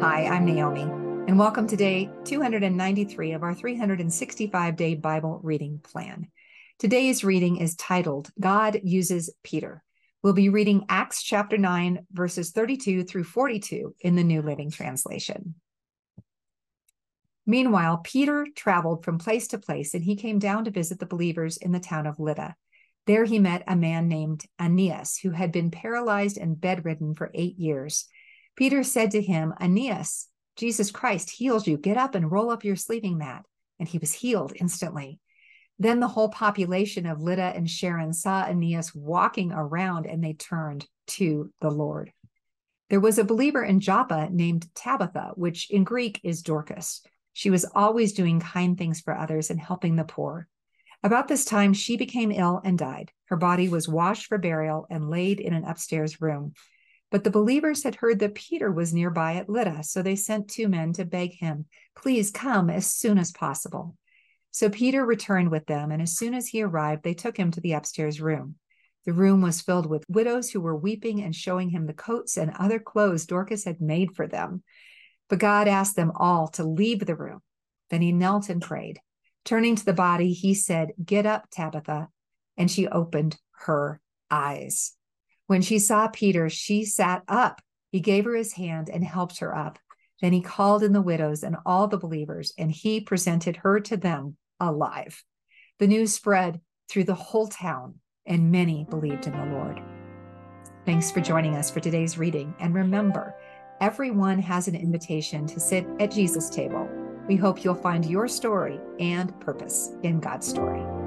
Hi, I'm Naomi, and welcome to day 293 of our 365 day Bible reading plan. Today's reading is titled God Uses Peter. We'll be reading Acts chapter 9, verses 32 through 42 in the New Living Translation. Meanwhile, Peter traveled from place to place, and he came down to visit the believers in the town of Lydda. There he met a man named Aeneas, who had been paralyzed and bedridden for eight years. Peter said to him, Aeneas, Jesus Christ heals you. Get up and roll up your sleeping mat. And he was healed instantly. Then the whole population of Lydda and Sharon saw Aeneas walking around and they turned to the Lord. There was a believer in Joppa named Tabitha, which in Greek is Dorcas. She was always doing kind things for others and helping the poor. About this time, she became ill and died. Her body was washed for burial and laid in an upstairs room. But the believers had heard that Peter was nearby at Lydda, so they sent two men to beg him, Please come as soon as possible. So Peter returned with them, and as soon as he arrived, they took him to the upstairs room. The room was filled with widows who were weeping and showing him the coats and other clothes Dorcas had made for them. But God asked them all to leave the room. Then he knelt and prayed. Turning to the body, he said, Get up, Tabitha. And she opened her eyes. When she saw Peter, she sat up. He gave her his hand and helped her up. Then he called in the widows and all the believers, and he presented her to them alive. The news spread through the whole town, and many believed in the Lord. Thanks for joining us for today's reading. And remember, everyone has an invitation to sit at Jesus' table. We hope you'll find your story and purpose in God's story.